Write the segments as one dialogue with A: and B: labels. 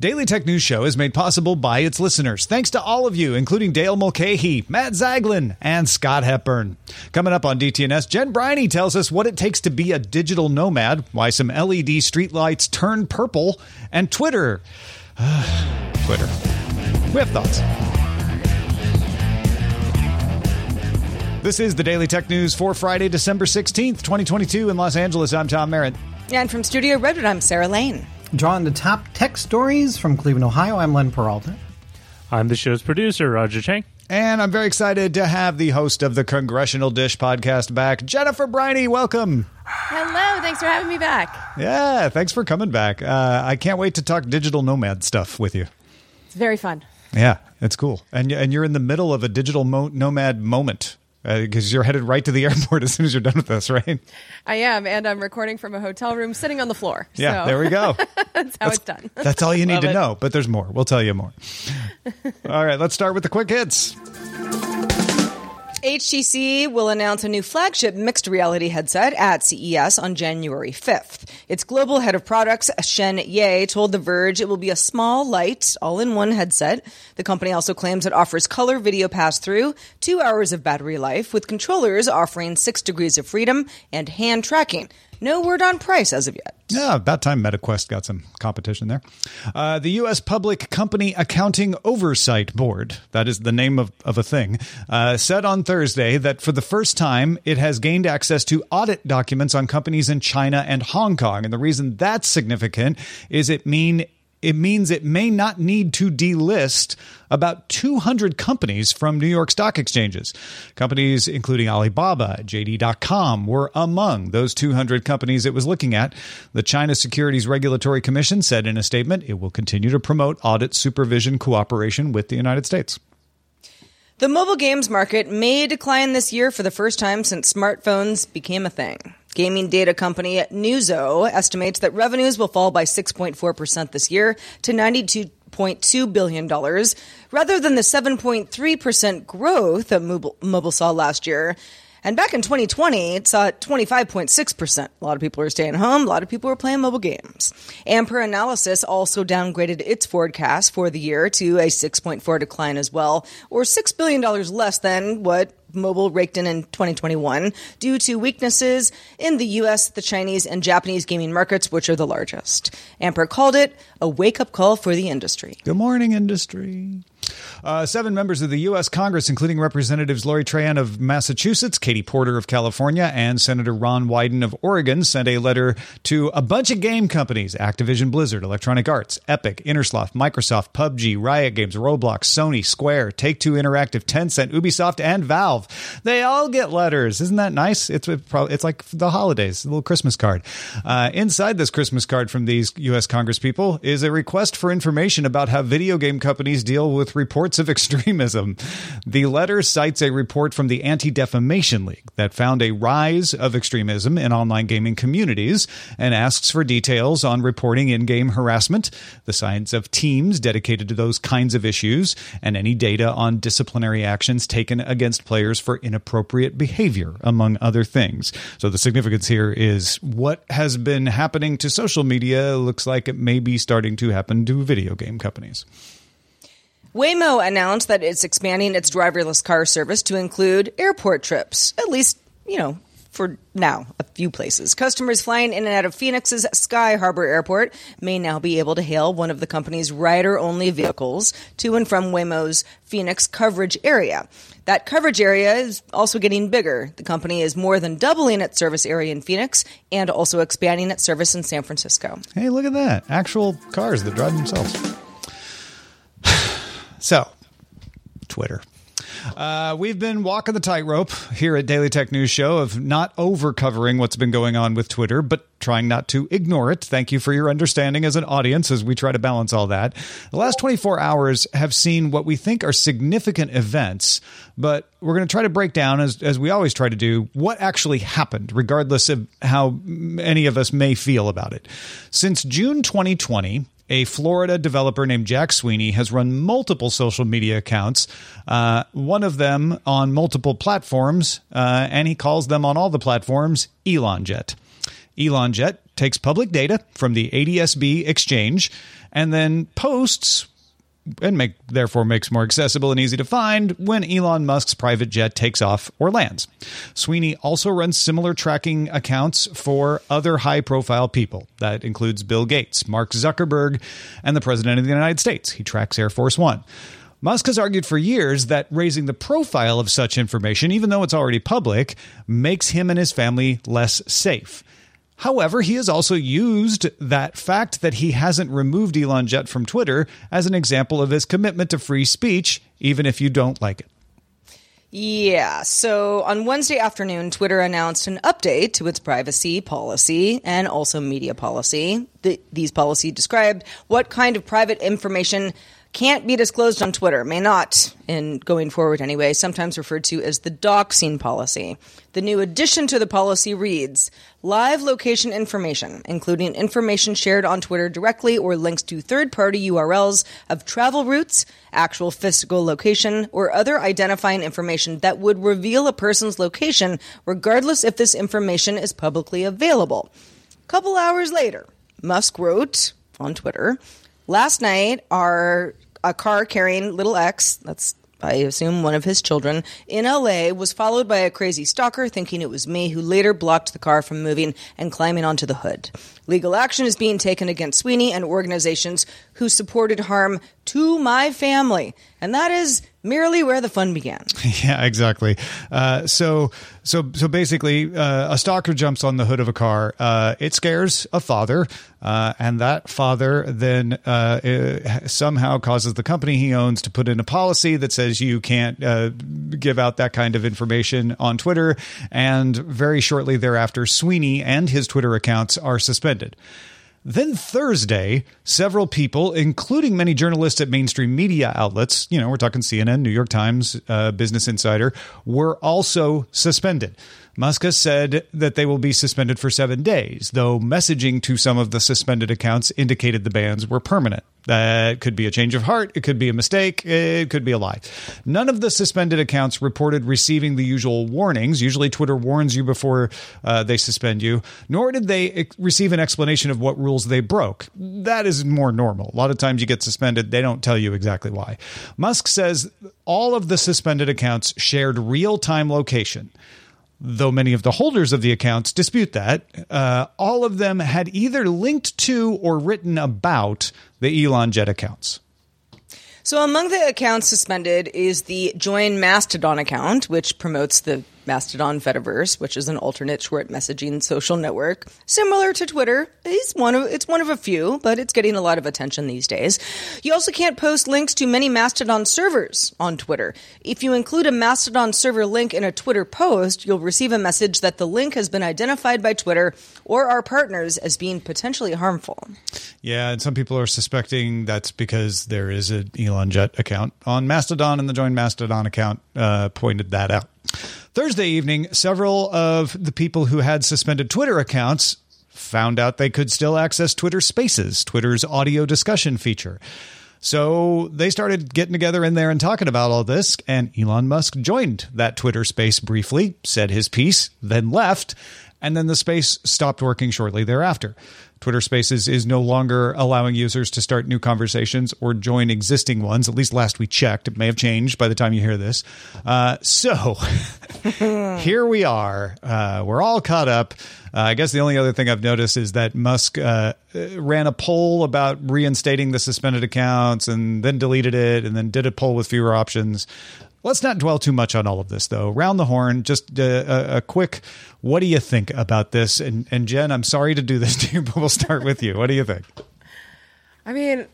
A: Daily Tech News Show is made possible by its listeners. Thanks to all of you, including Dale Mulcahy, Matt Zaglin, and Scott Hepburn. Coming up on DTNS, Jen Briney tells us what it takes to be a digital nomad, why some LED streetlights turn purple, and Twitter. Twitter. We have thoughts. This is the Daily Tech News for Friday, December 16th, 2022 in Los Angeles. I'm Tom Merritt.
B: And from Studio Redwood, I'm Sarah Lane.
C: Drawing the top tech stories from Cleveland, Ohio, I'm Len Peralta.
D: I'm the show's producer, Roger Chang.
A: And I'm very excited to have the host of the Congressional Dish podcast back, Jennifer Briney. Welcome.
E: Hello, thanks for having me back.
A: Yeah, thanks for coming back. Uh, I can't wait to talk digital nomad stuff with you.
E: It's very fun.
A: Yeah, it's cool. And and you're in the middle of a digital mo- nomad moment because uh, you're headed right to the airport as soon as you're done with this, right?
E: I am, and I'm recording from a hotel room, sitting on the floor.
A: Yeah,
E: so.
A: there we go.
E: that's how
A: that's,
E: it's done.
A: that's all you need
E: Love
A: to
E: it.
A: know, but there's more. We'll tell you more. all right, let's start with the quick hits.
B: HTC will announce a new flagship mixed reality headset at CES on January 5th. Its global head of products, Shen Ye, told The Verge it will be a small, light, all-in-one headset. The company also claims it offers color video pass-through, two hours of battery life, with controllers offering six degrees of freedom and hand tracking. No word on price as of yet.
A: Yeah, about time MetaQuest got some competition there. Uh, the U.S. Public Company Accounting Oversight Board, that is the name of, of a thing, uh, said on Thursday that for the first time it has gained access to audit documents on companies in China and Hong Kong. And the reason that's significant is it mean it means it may not need to delist about 200 companies from New York stock exchanges. Companies including Alibaba, JD.com were among those 200 companies it was looking at. The China Securities Regulatory Commission said in a statement it will continue to promote audit supervision cooperation with the United States.
B: The mobile games market may decline this year for the first time since smartphones became a thing. Gaming data company Newzoo estimates that revenues will fall by 6.4% this year to 92.2 billion dollars, rather than the 7.3% growth that mobile, mobile saw last year. And back in 2020, it saw 25.6%. A lot of people are staying home. A lot of people are playing mobile games. Ampere Analysis also downgraded its forecast for the year to a 6.4 decline as well, or $6 billion less than what mobile raked in in 2021 due to weaknesses in the US, the Chinese, and Japanese gaming markets, which are the largest. Ampere called it a wake up call for the industry.
A: Good morning, industry. Uh, seven members of the U.S. Congress, including Representatives Lori Trahan of Massachusetts, Katie Porter of California, and Senator Ron Wyden of Oregon, sent a letter to a bunch of game companies Activision Blizzard, Electronic Arts, Epic, Innersloth, Microsoft, PUBG, Riot Games, Roblox, Sony, Square, Take Two Interactive, Tencent, Ubisoft, and Valve. They all get letters. Isn't that nice? It's, it's like the holidays, a little Christmas card. Uh, inside this Christmas card from these U.S. Congress people is a request for information about how video game companies deal with reports of extremism. The letter cites a report from the Anti Defamation League that found a rise of extremism in online gaming communities and asks for details on reporting in game harassment, the science of teams dedicated to those kinds of issues, and any data on disciplinary actions taken against players for inappropriate behavior, among other things. So the significance here is what has been happening to social media looks like it may be starting to happen to video game companies.
B: Waymo announced that it's expanding its driverless car service to include airport trips, at least, you know, for now, a few places. Customers flying in and out of Phoenix's Sky Harbor Airport may now be able to hail one of the company's rider only vehicles to and from Waymo's Phoenix coverage area. That coverage area is also getting bigger. The company is more than doubling its service area in Phoenix and also expanding its service in San Francisco.
A: Hey, look at that. Actual cars that drive themselves. So, Twitter. Uh, we've been walking the tightrope here at Daily Tech News Show of not over covering what's been going on with Twitter, but trying not to ignore it. Thank you for your understanding as an audience as we try to balance all that. The last 24 hours have seen what we think are significant events, but we're going to try to break down, as, as we always try to do, what actually happened, regardless of how any of us may feel about it. Since June 2020, a Florida developer named Jack Sweeney has run multiple social media accounts, uh, one of them on multiple platforms, uh, and he calls them on all the platforms ElonJet. ElonJet takes public data from the ADSB exchange and then posts and make therefore makes more accessible and easy to find when Elon Musk's private jet takes off or lands. Sweeney also runs similar tracking accounts for other high-profile people. That includes Bill Gates, Mark Zuckerberg, and the President of the United States. He tracks Air Force 1. Musk has argued for years that raising the profile of such information, even though it's already public, makes him and his family less safe. However, he has also used that fact that he hasn't removed ElonJet from Twitter as an example of his commitment to free speech, even if you don't like it.
B: Yeah. So on Wednesday afternoon, Twitter announced an update to its privacy policy and also media policy. The, these policies described what kind of private information can't be disclosed on Twitter, may not, in going forward anyway, sometimes referred to as the doxing policy. The new addition to the policy reads live location information, including information shared on Twitter directly or links to third party URLs of travel routes, actual physical location, or other identifying information that would reveal a person's location, regardless if this information is publicly available. A couple hours later, Musk wrote on Twitter, Last night, our a car carrying little X, that's I assume one of his children, in LA was followed by a crazy stalker thinking it was me who later blocked the car from moving and climbing onto the hood. Legal action is being taken against Sweeney and organizations who supported harm to my family. And that is merely where the fun began.
A: Yeah, exactly. Uh, so, so, so basically, uh, a stalker jumps on the hood of a car. Uh, it scares a father, uh, and that father then uh, uh, somehow causes the company he owns to put in a policy that says you can't give out that kind of information on Twitter. And very shortly thereafter, Sweeney and his Twitter accounts are suspended. Then Thursday, several people, including many journalists at mainstream media outlets, you know, we're talking CNN, New York Times, uh, Business Insider, were also suspended. Musk has said that they will be suspended for seven days, though messaging to some of the suspended accounts indicated the bans were permanent. That could be a change of heart. It could be a mistake. It could be a lie. None of the suspended accounts reported receiving the usual warnings. Usually, Twitter warns you before uh, they suspend you, nor did they receive an explanation of what rules they broke. That is more normal. A lot of times you get suspended, they don't tell you exactly why. Musk says all of the suspended accounts shared real time location though many of the holders of the accounts dispute that, uh, all of them had either linked to or written about the Elon Jet accounts.
B: So, among the accounts suspended is the Join Mastodon account, which promotes the Mastodon Fediverse, which is an alternate short messaging social network, similar to Twitter. It's one of it's one of a few, but it's getting a lot of attention these days. You also can't post links to many Mastodon servers on Twitter. If you include a Mastodon server link in a Twitter post, you'll receive a message that the link has been identified by Twitter or our partners as being potentially harmful.
A: Yeah, and some people are suspecting that's because there is an Elon Jet account on Mastodon, and the Join Mastodon account uh, pointed that out. Thursday evening, several of the people who had suspended Twitter accounts found out they could still access Twitter Spaces, Twitter's audio discussion feature. So they started getting together in there and talking about all this, and Elon Musk joined that Twitter space briefly, said his piece, then left, and then the space stopped working shortly thereafter. Twitter Spaces is no longer allowing users to start new conversations or join existing ones. At least last we checked. It may have changed by the time you hear this. Uh, so here we are. Uh, we're all caught up. Uh, I guess the only other thing I've noticed is that Musk uh, ran a poll about reinstating the suspended accounts and then deleted it and then did a poll with fewer options. Let's not dwell too much on all of this, though. Round the horn, just a, a, a, quick what do you think about this? And, and Jen, I'm sorry to do this to you, but we'll start with you. What do you think?
E: I mean,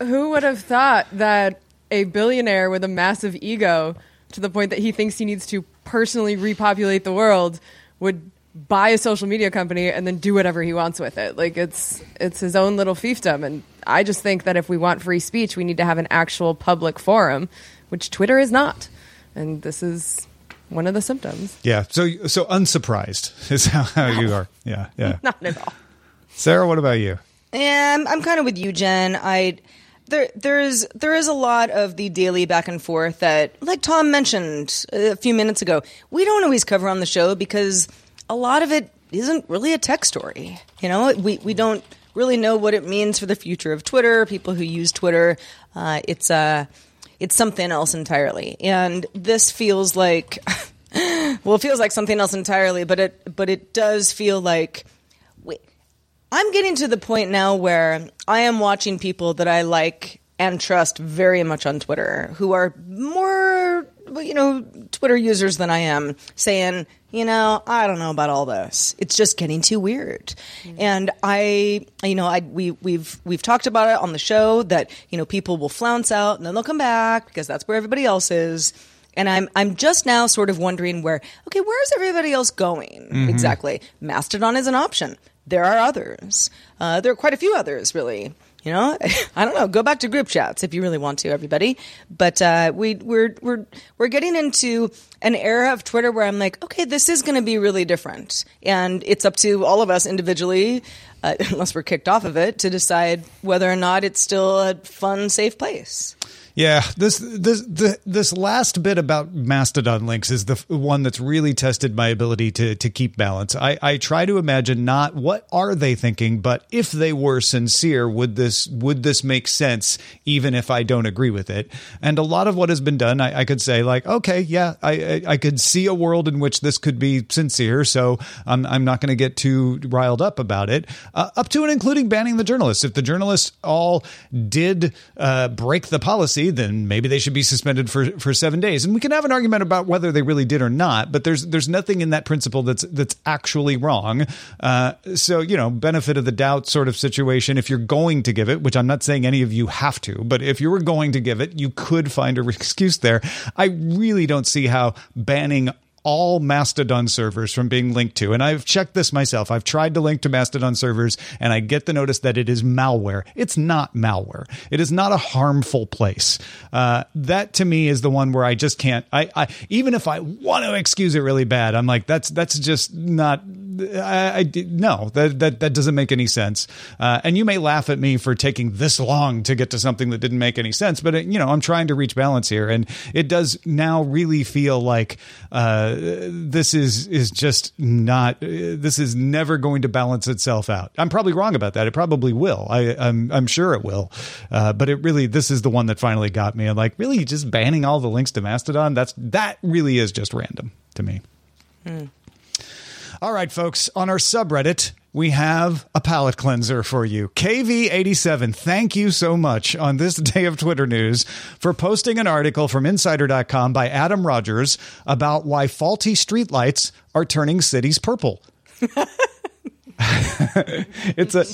E: who would have thought that a billionaire with a massive ego to the point that he thinks he needs to personally repopulate the world would buy a social media company and then do whatever he wants with it. Like it's it's his own little fiefdom and I just think that if we want free speech, we need to have an actual public forum, which Twitter is not and this is one of the symptoms.
A: Yeah. So so unsurprised is how, how you are. Yeah. Yeah.
E: Not at all.
A: Sarah, what about you?
B: Yeah, I'm, I'm kind of with you, Jen. I there there's there is a lot of the daily back and forth that, like Tom mentioned a few minutes ago, we don't always cover on the show because a lot of it isn't really a tech story. You know, we we don't really know what it means for the future of Twitter. People who use Twitter, uh, it's a uh, it's something else entirely. And this feels like, well, it feels like something else entirely, but it, but it does feel like, wait, I'm getting to the point now where I am watching people that I like and trust very much on Twitter who are more, you know, Twitter users than I am saying, you know, I don't know about all this. It's just getting too weird. Mm-hmm. And I, you know, I we we've we've talked about it on the show that you know people will flounce out and then they'll come back because that's where everybody else is. And I'm I'm just now sort of wondering where okay, where's everybody else going mm-hmm. exactly? Mastodon is an option. There are others. Uh, there are quite a few others, really. You know, I don't know. Go back to group chats if you really want to, everybody. But uh, we we're we're we're getting into an era of Twitter where I'm like, okay, this is going to be really different, and it's up to all of us individually, uh, unless we're kicked off of it, to decide whether or not it's still a fun, safe place.
A: Yeah, this this the, this last bit about Mastodon links is the one that's really tested my ability to to keep balance. I I try to imagine not what are they thinking, but if they were sincere, would this would this make sense even if I don't agree with it? And a lot of what has been done, I, I could say like, okay, yeah, I, I, I could see a world in which this could be sincere, so I'm I'm not going to get too riled up about it. Uh, up to and including banning the journalists. If the journalists all did uh, break the policy then maybe they should be suspended for, for seven days. And we can have an argument about whether they really did or not, but there's there's nothing in that principle that's that's actually wrong. Uh, so you know, benefit of the doubt sort of situation. If you're going to give it, which I'm not saying any of you have to, but if you were going to give it, you could find a excuse there. I really don't see how banning all Mastodon servers from being linked to. And I've checked this myself. I've tried to link to Mastodon servers and I get the notice that it is malware. It's not malware. It is not a harmful place. Uh, that to me is the one where I just can't. I, I even if I want to excuse it really bad, I'm like that's that's just not. I, I no that that that doesn't make any sense. Uh, and you may laugh at me for taking this long to get to something that didn't make any sense, but it, you know I'm trying to reach balance here, and it does now really feel like. Uh, this is is just not. This is never going to balance itself out. I'm probably wrong about that. It probably will. I, am I'm, I'm sure it will. Uh, but it really this is the one that finally got me. I'm like, really, just banning all the links to Mastodon? That's that really is just random to me. Hmm. All right, folks, on our subreddit we have a palate cleanser for you. KV87, thank you so much on this day of Twitter news for posting an article from insider.com by Adam Rogers about why faulty streetlights are turning cities purple. it's a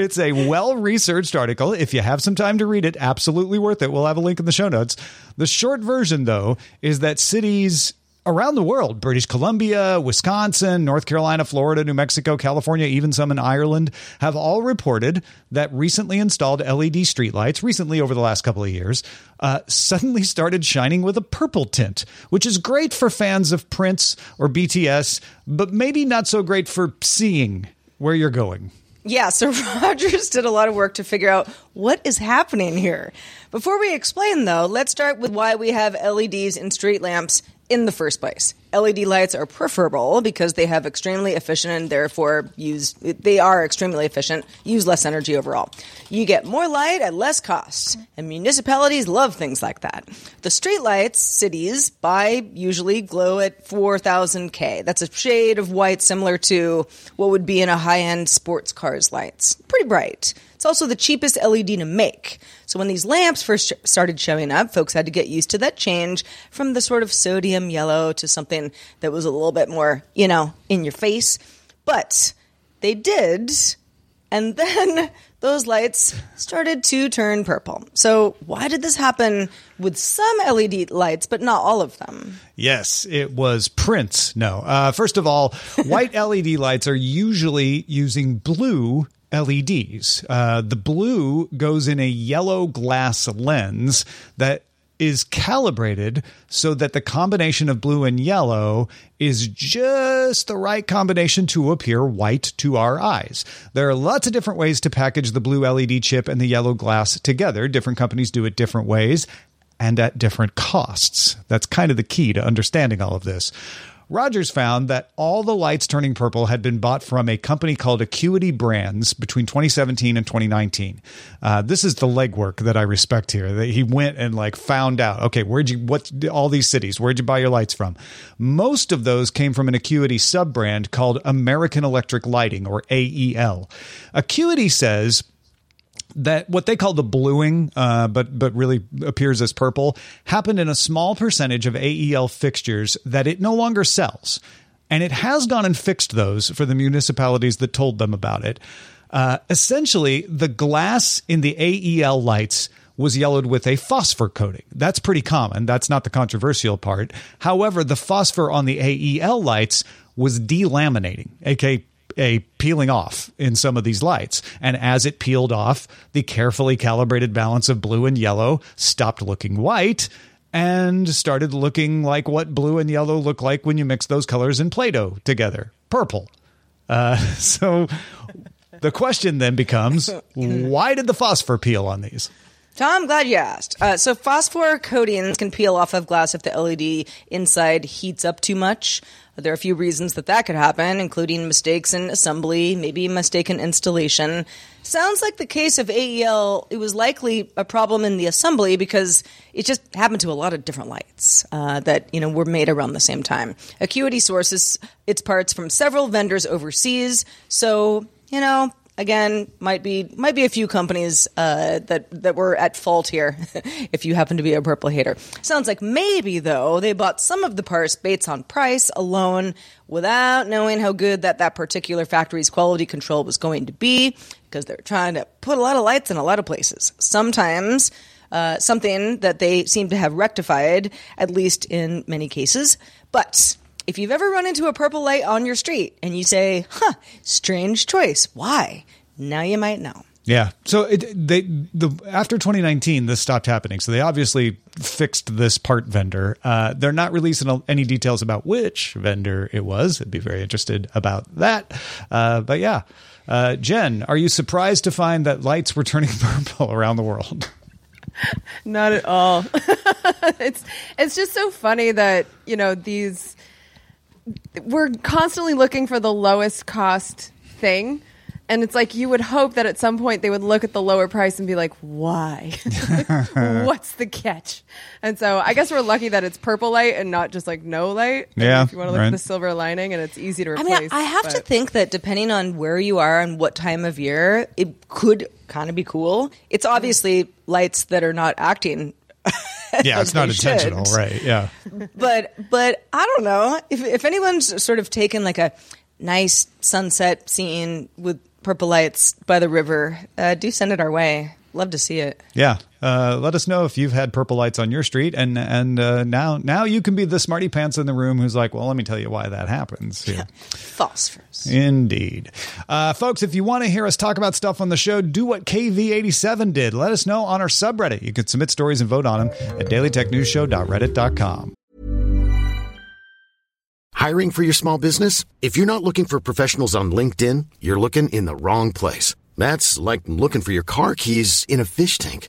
A: it's a well researched article. If you have some time to read it, absolutely worth it. We'll have a link in the show notes. The short version, though, is that cities around the world British Columbia, Wisconsin, North Carolina, Florida, New Mexico, California, even some in Ireland have all reported that recently installed LED streetlights, recently over the last couple of years, uh, suddenly started shining with a purple tint, which is great for fans of Prince or BTS, but maybe not so great for seeing where you're going.
B: Yeah, so Rogers did a lot of work to figure out what is happening here. Before we explain, though, let's start with why we have LEDs in street lamps in the first place. LED lights are preferable because they have extremely efficient and therefore use they are extremely efficient, use less energy overall. You get more light at less cost, and municipalities love things like that. The street lights cities buy usually glow at 4000 K. That's a shade of white similar to what would be in a high-end sports car's lights. Pretty bright. It's also the cheapest LED to make. So when these lamps first started showing up, folks had to get used to that change from the sort of sodium yellow to something that was a little bit more, you know, in your face. But they did, and then those lights started to turn purple. So, why did this happen with some LED lights, but not all of them?
A: Yes, it was Prince. No. Uh, first of all, white LED lights are usually using blue LEDs. Uh, the blue goes in a yellow glass lens that is calibrated so that the combination of blue and yellow is just the right combination to appear white to our eyes. There are lots of different ways to package the blue LED chip and the yellow glass together. Different companies do it different ways and at different costs. That's kind of the key to understanding all of this. Rogers found that all the lights turning purple had been bought from a company called Acuity Brands between 2017 and 2019. Uh, this is the legwork that I respect here. That he went and like found out, okay, where'd you what all these cities? Where'd you buy your lights from? Most of those came from an Acuity sub brand called American Electric Lighting or AEL. Acuity says that what they call the bluing, uh, but but really appears as purple, happened in a small percentage of AEL fixtures that it no longer sells, and it has gone and fixed those for the municipalities that told them about it. Uh, essentially, the glass in the AEL lights was yellowed with a phosphor coating. That's pretty common. That's not the controversial part. However, the phosphor on the AEL lights was delaminating, aka a peeling off in some of these lights. And as it peeled off, the carefully calibrated balance of blue and yellow stopped looking white and started looking like what blue and yellow look like when you mix those colors in Play Doh together purple. Uh, so the question then becomes why did the phosphor peel on these?
B: Tom, glad you asked. Uh, so, phosphor coatings can peel off of glass if the LED inside heats up too much. There are a few reasons that that could happen, including mistakes in assembly, maybe mistaken installation. Sounds like the case of AEL, it was likely a problem in the assembly because it just happened to a lot of different lights uh, that you know were made around the same time. Acuity sources its parts from several vendors overseas, so you know again, might be might be a few companies uh, that that were at fault here. if you happen to be a purple hater, sounds like maybe though they bought some of the parts based on price alone, without knowing how good that that particular factory's quality control was going to be, because they're trying to put a lot of lights in a lot of places. Sometimes. Uh, something that they seem to have rectified, at least in many cases. But if you've ever run into a purple light on your street and you say, huh, strange choice, why? Now you might know.
A: Yeah. So it, they the after 2019, this stopped happening. So they obviously fixed this part vendor. Uh, they're not releasing any details about which vendor it was. I'd be very interested about that. Uh, but yeah, uh, Jen, are you surprised to find that lights were turning purple around the world?
E: Not at all. it's it's just so funny that you know these we're constantly looking for the lowest cost thing And it's like you would hope that at some point they would look at the lower price and be like, why? What's the catch? And so I guess we're lucky that it's purple light and not just like no light.
A: Yeah,
E: if you want to look
A: right.
E: at the silver lining and it's easy to
B: I
E: replace.
B: mean, I have to think that depending on where you are and what time of year, it could kind of be cool. It's obviously lights that are not acting
A: Yeah, it's not
B: They should.
A: intentional, right? Yeah.
B: but but I don't know if if anyone's sort of taken like a nice sunset scene with purple lights by the river, uh, do send it our way. Love to see it.
A: Yeah. Uh, let us know if you've had purple lights on your street, and and uh, now now you can be the smarty pants in the room who's like, well, let me tell you why that happens. Here.
B: Phosphorus.
A: Indeed. Uh, folks, if you want to hear us talk about stuff on the show, do what KV87 did. Let us know on our subreddit. You can submit stories and vote on them at dailytechnewsshow.reddit.com.
F: Hiring for your small business? If you're not looking for professionals on LinkedIn, you're looking in the wrong place. That's like looking for your car keys in a fish tank.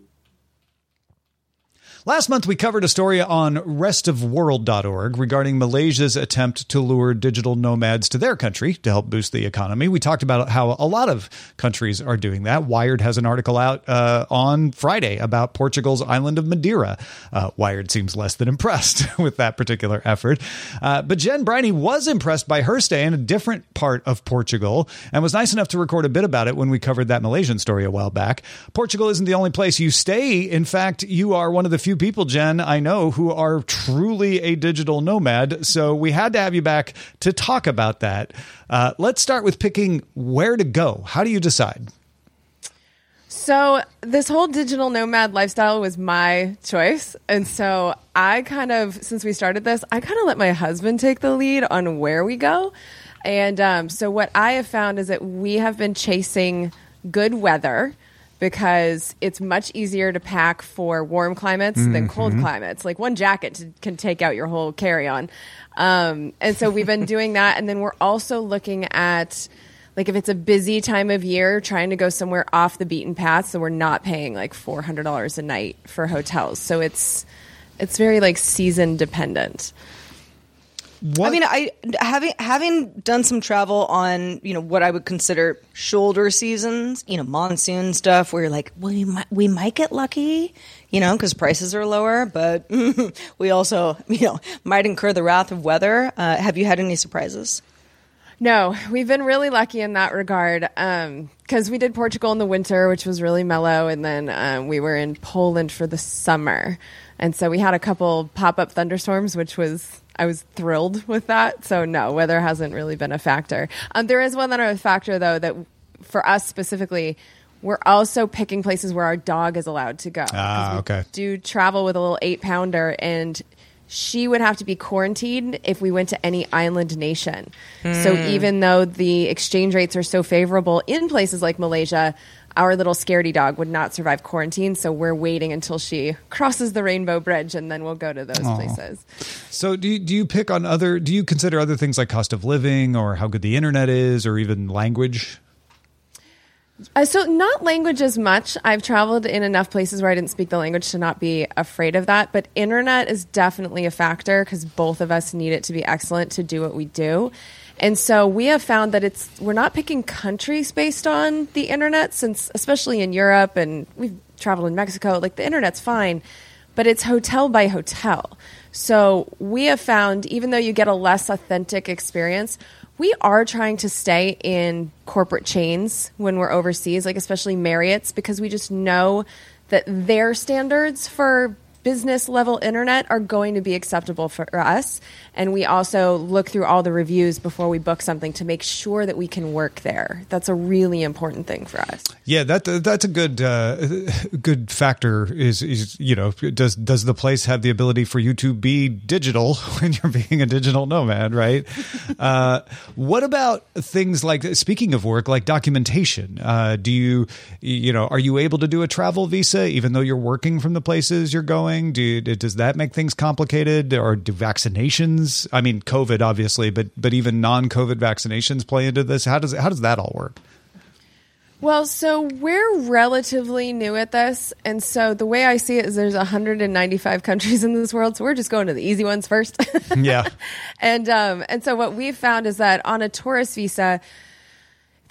A: Last month, we covered a story on restofworld.org regarding Malaysia's attempt to lure digital nomads to their country to help boost the economy. We talked about how a lot of countries are doing that. Wired has an article out uh, on Friday about Portugal's island of Madeira. Uh, Wired seems less than impressed with that particular effort. Uh, but Jen Briney was impressed by her stay in a different part of Portugal and was nice enough to record a bit about it when we covered that Malaysian story a while back. Portugal isn't the only place you stay. In fact, you are one of the few people, Jen, I know who are truly a digital nomad. So we had to have you back to talk about that. Uh, let's start with picking where to go. How do you decide?
E: So this whole digital nomad lifestyle was my choice, and so I kind of, since we started this, I kind of let my husband take the lead on where we go. And um, so what I have found is that we have been chasing good weather because it's much easier to pack for warm climates than cold climates. Like one jacket to, can take out your whole carry on. Um, and so we've been doing that. And then we're also looking at, like, if it's a busy time of year, trying to go somewhere off the beaten path so we're not paying like $400 a night for hotels. So it's, it's very like season dependent.
A: What?
B: I mean, I having having done some travel on you know what I would consider shoulder seasons, you know, monsoon stuff, where you're like, well, we might, we might get lucky, you know, because prices are lower, but we also you know might incur the wrath of weather. Uh, have you had any surprises?
E: No, we've been really lucky in that regard because we did Portugal in the winter, which was really mellow, and then um, we were in Poland for the summer, and so we had a couple pop up thunderstorms, which was I was thrilled with that. So no, weather hasn't really been a factor. Um, there is one other factor though that for us specifically. We're also picking places where our dog is allowed to go.
A: Ah,
E: we
A: okay.
E: Do travel with a little eight pounder, and she would have to be quarantined if we went to any island nation. So even though the exchange rates are so favorable in places like Malaysia, our little scaredy dog would not survive quarantine. So we're waiting until she crosses the Rainbow Bridge and then we'll go to those places.
A: So do you, do you pick on other? Do you consider other things like cost of living or how good the internet is or even language?
E: Uh, so not language as much. I've traveled in enough places where I didn't speak the language to not be afraid of that. But internet is definitely a factor because both of us need it to be excellent to do what we do. And so we have found that it's we're not picking countries based on the internet, since especially in Europe and we've traveled in Mexico, like the internet's fine, but it's hotel by hotel. So we have found even though you get a less authentic experience, we are trying to stay in corporate chains when we're overseas, like especially Marriott's, because we just know that their standards for business level internet are going to be acceptable for us. And we also look through all the reviews before we book something to make sure that we can work there. That's a really important thing for us.
A: Yeah, that that's a good uh, good factor. Is is you know does does the place have the ability for you to be digital when you're being a digital nomad, right? uh, what about things like speaking of work, like documentation? Uh, do you you know are you able to do a travel visa even though you're working from the places you're going? Do does that make things complicated, or do vaccinations? I mean, COVID obviously, but but even non-COVID vaccinations play into this. How does how does that all work?
E: Well, so we're relatively new at this. And so the way I see it is there's 195 countries in this world. So we're just going to the easy ones first.
A: Yeah.
E: and um, and so what we've found is that on a tourist visa,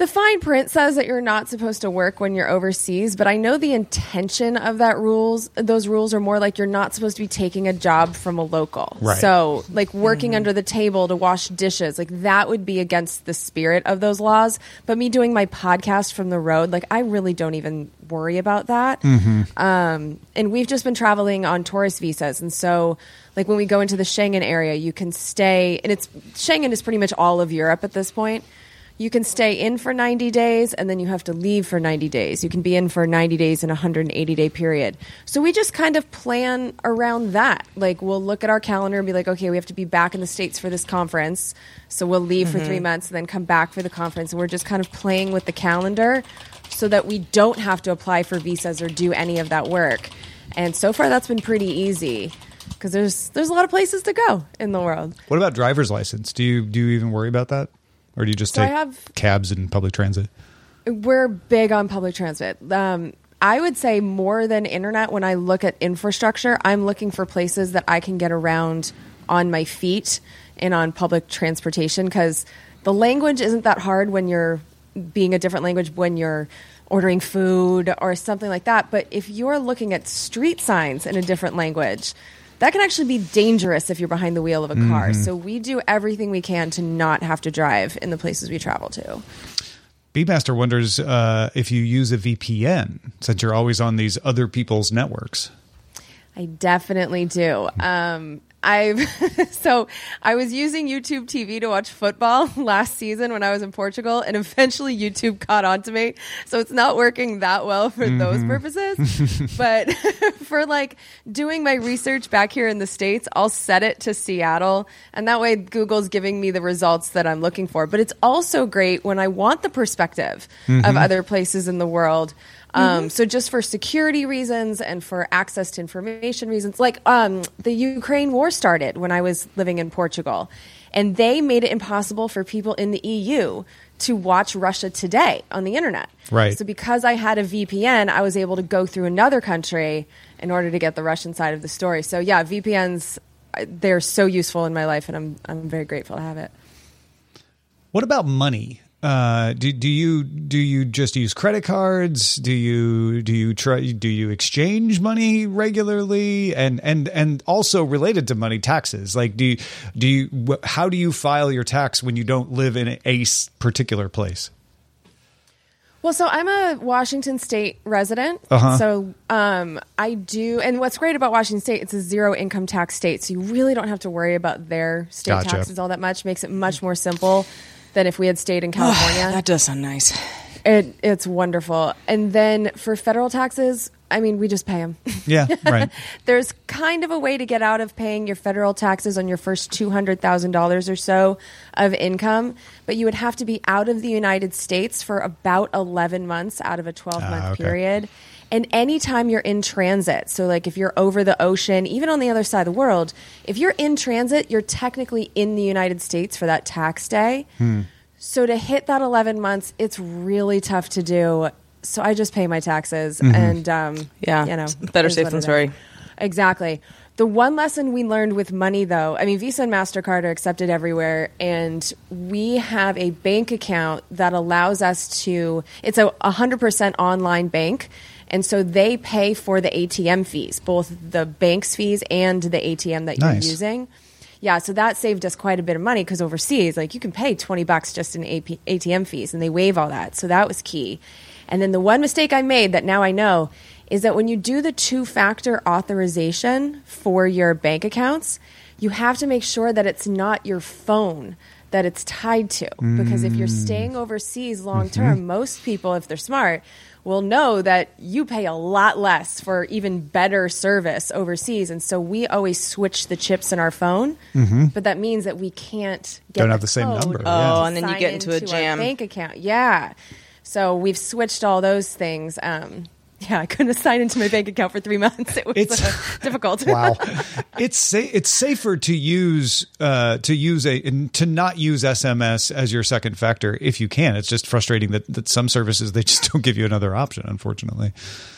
E: the fine print says that you're not supposed to work when you're overseas, but I know the intention of that rules. Those rules are more like you're not supposed to be taking a job from a local.
A: Right.
E: So, like working under the table to wash dishes, like that would be against the spirit of those laws. But me doing my podcast from the road, like I really don't even worry about that. Um, and we've just been traveling on tourist visas, and so like when we go into the Schengen area, you can stay, and it's Schengen is pretty much all of Europe at this point. You can stay in for 90 days and then you have to leave for 90 days. You can be in for 90 days in a 180 day period. So we just kind of plan around that. Like we'll look at our calendar and be like, okay, we have to be back in the States for this conference. So we'll leave for three mm-hmm. months and then come back for the conference. And we're just kind of playing with the calendar so that we don't have to apply for visas or do any of that work. And so far that's been pretty easy because there's there's a lot of places to go in the world.
A: What about driver's license? Do you do you even worry about that, or do you just
E: So I
A: take
E: have-
A: cabs and public transit?
E: We're big on public transit. Um, I would say more than internet. When I look at infrastructure, I'm looking for places that I can get around on my feet and on public transportation because the language isn't that hard when you're being a different language when you're ordering food or something like that. But if you're looking at street signs in a different language, that can actually be dangerous if you're behind the wheel of a car. So we do everything we can to not have to drive in the places we travel to.
A: Beatmaster wonders uh, if you use a VPN since you're always on these other people's networks.
E: I definitely do. Um, I've so I was using YouTube TV to watch football last season when I was in Portugal, and eventually YouTube caught on to me. So it's not working that well for mm-hmm. those purposes, but for like doing my research back here in the states, I'll set it to Seattle, and that way Google's giving me the results that I'm looking for. But it's also great when I want the perspective of mm-hmm. other places in the world. Um, So just for security reasons and for access to information reasons, like um, the Ukraine war started when I was living in Portugal, and they made it impossible for people in the EU to watch Russia Today on the internet.
A: Right.
E: So because I had a VPN, I was able to go through another country in order to get the Russian side of the story. So yeah, VPNs they're so useful in my life, and I'm I'm very grateful to have it.
A: What about money? Uh, do do you do you just use credit cards? Do you do you try do you exchange money regularly? And and and also related to money, taxes. Like do you, do you how do you file your tax when you don't live in a particular place?
E: Well, so I'm a Washington State resident.
A: Uh-huh.
E: So um, I do, and what's great about Washington State, it's a zero income tax state, so you really don't have to worry about their state
A: Gotcha.
E: taxes all that much. Makes it much more simple than if we had stayed in California.
B: that does sound nice.
E: It, it's wonderful. And then for federal taxes, I mean, we just pay them.
A: Yeah, right.
E: There's kind of a way to get out of paying your federal taxes on your first $200,000 or so of income, but you would have to be out of the United States for about 11 months out of a 12 month
A: Ah, okay.
E: period. And anytime you're in transit, so like if you're over the ocean, even on the other side of the world, if you're in transit, you're technically in the United States for that tax day.
A: Hmm.
E: So to hit that 11 months, it's really tough to do. So I just pay my taxes
A: Mm-hmm.
E: and, um,
B: Yeah,
E: you know,
B: better safe than sorry.
E: Exactly. The one lesson we learned with money, though, I mean, Visa and MasterCard are accepted everywhere, and we have a bank account that allows us to, it's a 100% online bank. And so they pay for the ATM fees, both the bank's fees and the ATM that
A: Nice.
E: you're using. Yeah, so that saved us quite a bit of money because overseas, like you can pay 20 bucks just in AP, ATM fees and they waive all that. So that was key. And then the one mistake I made that now I know is that when you do the two factor authorization for your bank accounts, you have to make sure that it's not your phone that it's tied to. Because if you're mm. staying overseas long term, mm-hmm. most people, if they're smart, will know that you pay a lot less for even better service overseas. And so we always switch the chips in our phone, but that means that we can't get
A: Don't have the same number,
E: to
A: yeah.
B: Oh, and then you get into a jam.
E: bank account. Yeah. So we've switched all those things. Um, yeah, I couldn't signed into my bank account for three months. It was
A: It's-
E: uh, difficult.
A: Wow, it's sa- it's safer to use uh, to use a to not use SMS as your second factor if you can. It's just frustrating that, that some services they just don't give you another option. Unfortunately,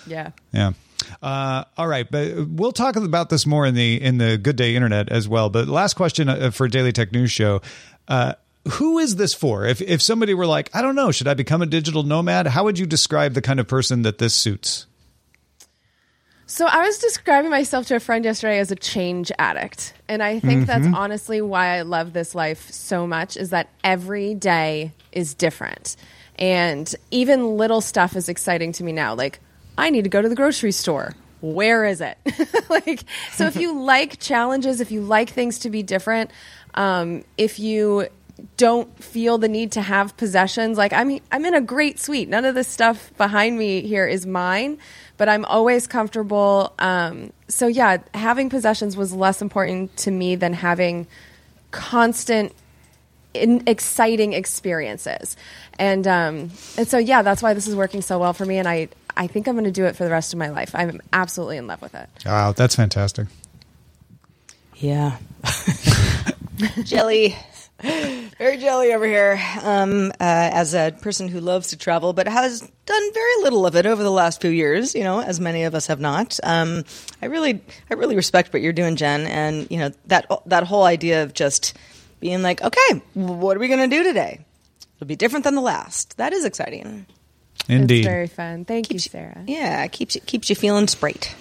E: yeah.
A: yeah. Uh, all right, but we'll talk about this more in the in the Good Day Internet as well. But last question uh, for Daily Tech News Show. Uh, who is this for? If if somebody were like, I don't know, should I become a digital nomad? How would you describe the kind of person that this suits?
E: So I was describing myself to a friend yesterday as a change addict. And I think that's honestly why I love this life so much is that every day is different. And even little stuff is exciting to me now. Like I need to go to the grocery store. Where is it? like so if you like challenges, if you like things to be different, um, if you don't feel the need to have possessions. Like I'm I'm in a great suite. None of this stuff behind me here is mine, but I'm always comfortable. Um, so yeah, having possessions was less important to me than having constant in exciting experiences. And um, and so yeah, that's why this is working so well for me and I I think I'm going to do it for the rest of my life. I'm absolutely in love with it.
A: Wow, that's fantastic.
B: Yeah. jelly. Very jelly over here. Um, uh, as a person who loves to travel, but has done very little of it over the last few years, you know, as many of us have not. Um, I really, I really respect what you're doing, Jen, and you know that that whole idea of just being like, okay, what are we going to do today? It'll be different than the last. That is exciting.
A: Indeed.
E: It's very fun. Thank you, Sarah.
B: Yeah, keeps you, keeps you feeling sprite.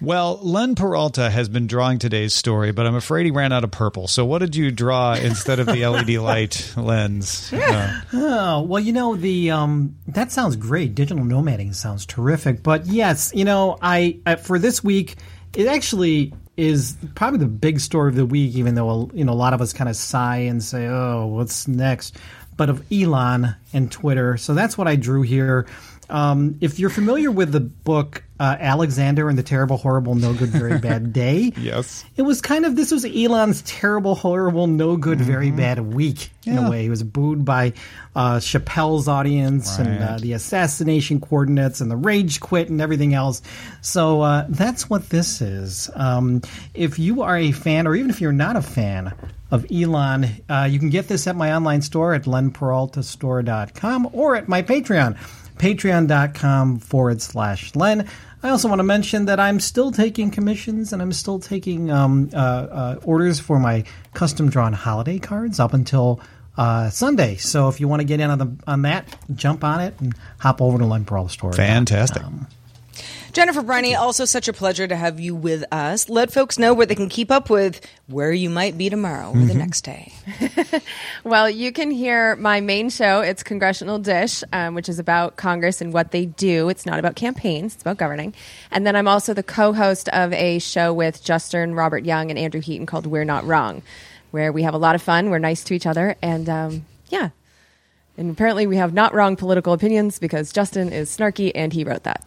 A: Well, Len Peralta has been drawing today's story, but I'm afraid he ran out of purple. So, what did you draw instead of the LED light lens? Uh,
C: Oh well, you know the um, that sounds great. Digital nomading sounds terrific. But yes, you know, I, I for this week, it actually is probably the big story of the week. Even though you know a lot of us kind of sigh and say, "Oh, what's next?" But of Elon and Twitter. So that's what I drew here. Um, if you're familiar with the book uh, Alexander and the Terrible, Horrible, No Good, Very Bad Day,
A: yes.
C: it was kind of this was Elon's terrible, horrible, no good, very bad week in
A: Yeah.
C: a way. He was booed by uh, Chappelle's audience and uh, the assassination coordinates and the rage quit and everything else. So uh, that's what this is. Um, if you are a fan, or even if you're not a fan of Elon, uh, you can get this at my online store at lenperaltastore.com or at my Patreon patreon.com forward slash len. I also want to mention that i'm still taking commissions and i'm still taking um, uh, uh, orders for my custom drawn holiday cards up until uh, sunday. So if you want to get in on, the, on that jump on it and hop over to len Peralta store
A: Fantastic.
B: Jennifer Briney, also such a pleasure to have you with us. Let folks know where they can keep up with where you might be tomorrow or the next day.
E: Well, you can hear my main show. It's Congressional Dish, um, which is about Congress and what they do. It's not about campaigns, it's about governing. And then I'm also the co host of a show with Justin, Robert Young, and Andrew Heaton called We're Not Wrong, where we have a lot of fun. We're nice to each other. And um, yeah, And apparently, we have not wrong political opinions because Justin is snarky and he wrote that.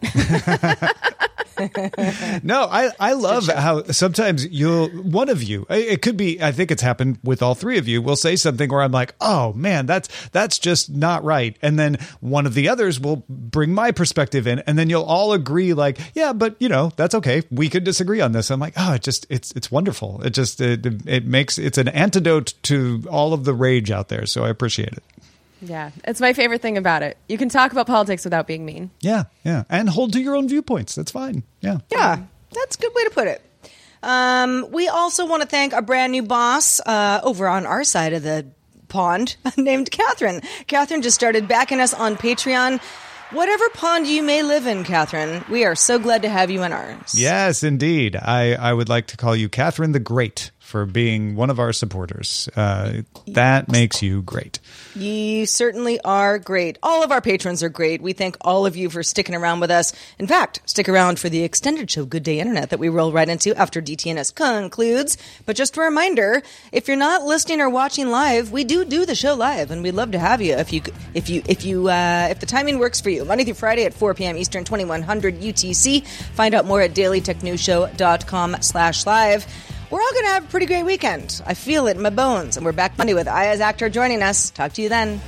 A: no, I, I love how sometimes you'll, one of you, it could be, I think it's happened with all three of you, will say something where I'm like, oh man, that's, that's just not right. And then one of the others will bring my perspective in and then you'll all agree like, yeah, but you know, that's okay. We could disagree on this. I'm like, oh, it just, it's, it's wonderful. It just, it, it makes, it's an antidote to all of the rage out there. So I appreciate it.
E: Yeah, it's my favorite thing about it. You can talk about politics without being mean.
A: Yeah, yeah. And hold to your own viewpoints. That's fine. Yeah.
B: Yeah, that's a good way to put it. Um, we also want to thank our brand new boss uh, over on our side of the pond named Catherine. Catherine just started backing us on Patreon. Whatever pond you may live in, Catherine, we are so glad to have you in ours.
A: Yes, indeed. I, I would like to call you Catherine the Great for being one of our supporters. Uh, that makes you great.
B: You certainly are great. All of our patrons are great. We thank all of you for sticking around with us. In fact, stick around for the extended show Good Day Internet that we roll right into after DTNS concludes. But just a reminder, if you're not listening or watching live, we do do the show live and we'd love to have you if you if you if you uh, if the timing works for you. Monday through Friday at 4 p.m. Eastern, 2100 UTC. Find out more at dailytechnewsshow.com slash live. We're all going to have a pretty great weekend. I feel it in my bones. And we're back Monday with Ayaz Akhtar joining us. Talk to you then.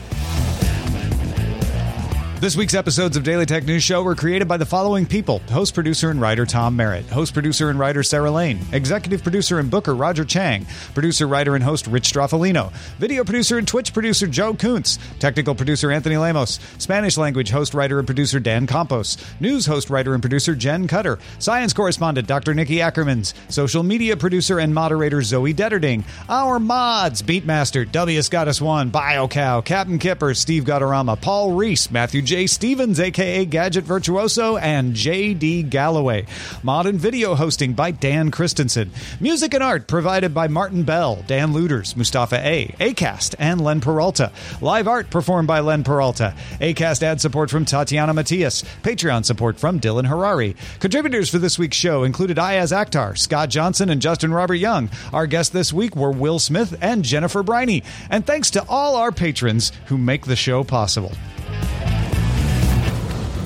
A: This week's episodes of Daily Tech News Show were created by the following people. Host, producer, and writer Tom Merritt, host, producer, and writer Sarah Lane, executive producer and booker Roger Chang, producer, writer, and host Rich Stroffolino, video producer and Twitch producer Joe Kuntz, technical producer Anthony Lamos, Spanish language host, writer, and producer Dan Campos, news host, writer, and producer Jen Cutter, science correspondent Dr. Nikki Ackermans, social media producer and moderator Zoe Deterding, our mods Beatmaster, W. Scottus One, BioCow, Captain Kipper, Steve Guadarrama, Paul Reese, Matthew J. Stevens, aka Gadget Virtuoso, and J.D. Galloway. Modern video hosting by Dan Christensen. Music and art provided by Martin Bell, Dan Luders, Mustafa A., Acast, and Len Peralta. Live art performed by Len Peralta. Acast ad support from Tatiana Matias. Patreon support from Dylan Harari. Contributors for this week's show included Ayaz Akhtar, Scott Johnson, and Justin Robert Young. Our guests this week were Will Smith and Jennifer Briney. And thanks to all our patrons who make the show possible.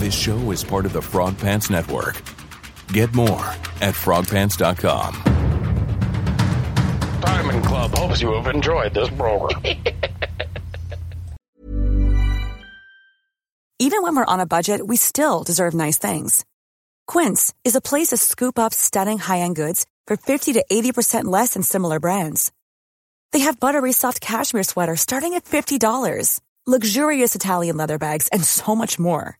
G: This show is part of the Frog Pants Network. Get more at frogpants.com.
H: Diamond Club hopes you have enjoyed this program.
I: Even when we're on a budget, we still deserve nice things. Quince is a place to scoop up stunning high end goods for 50 to 80% less than similar brands. They have buttery soft cashmere sweaters starting at $50, luxurious Italian leather bags, and so much more.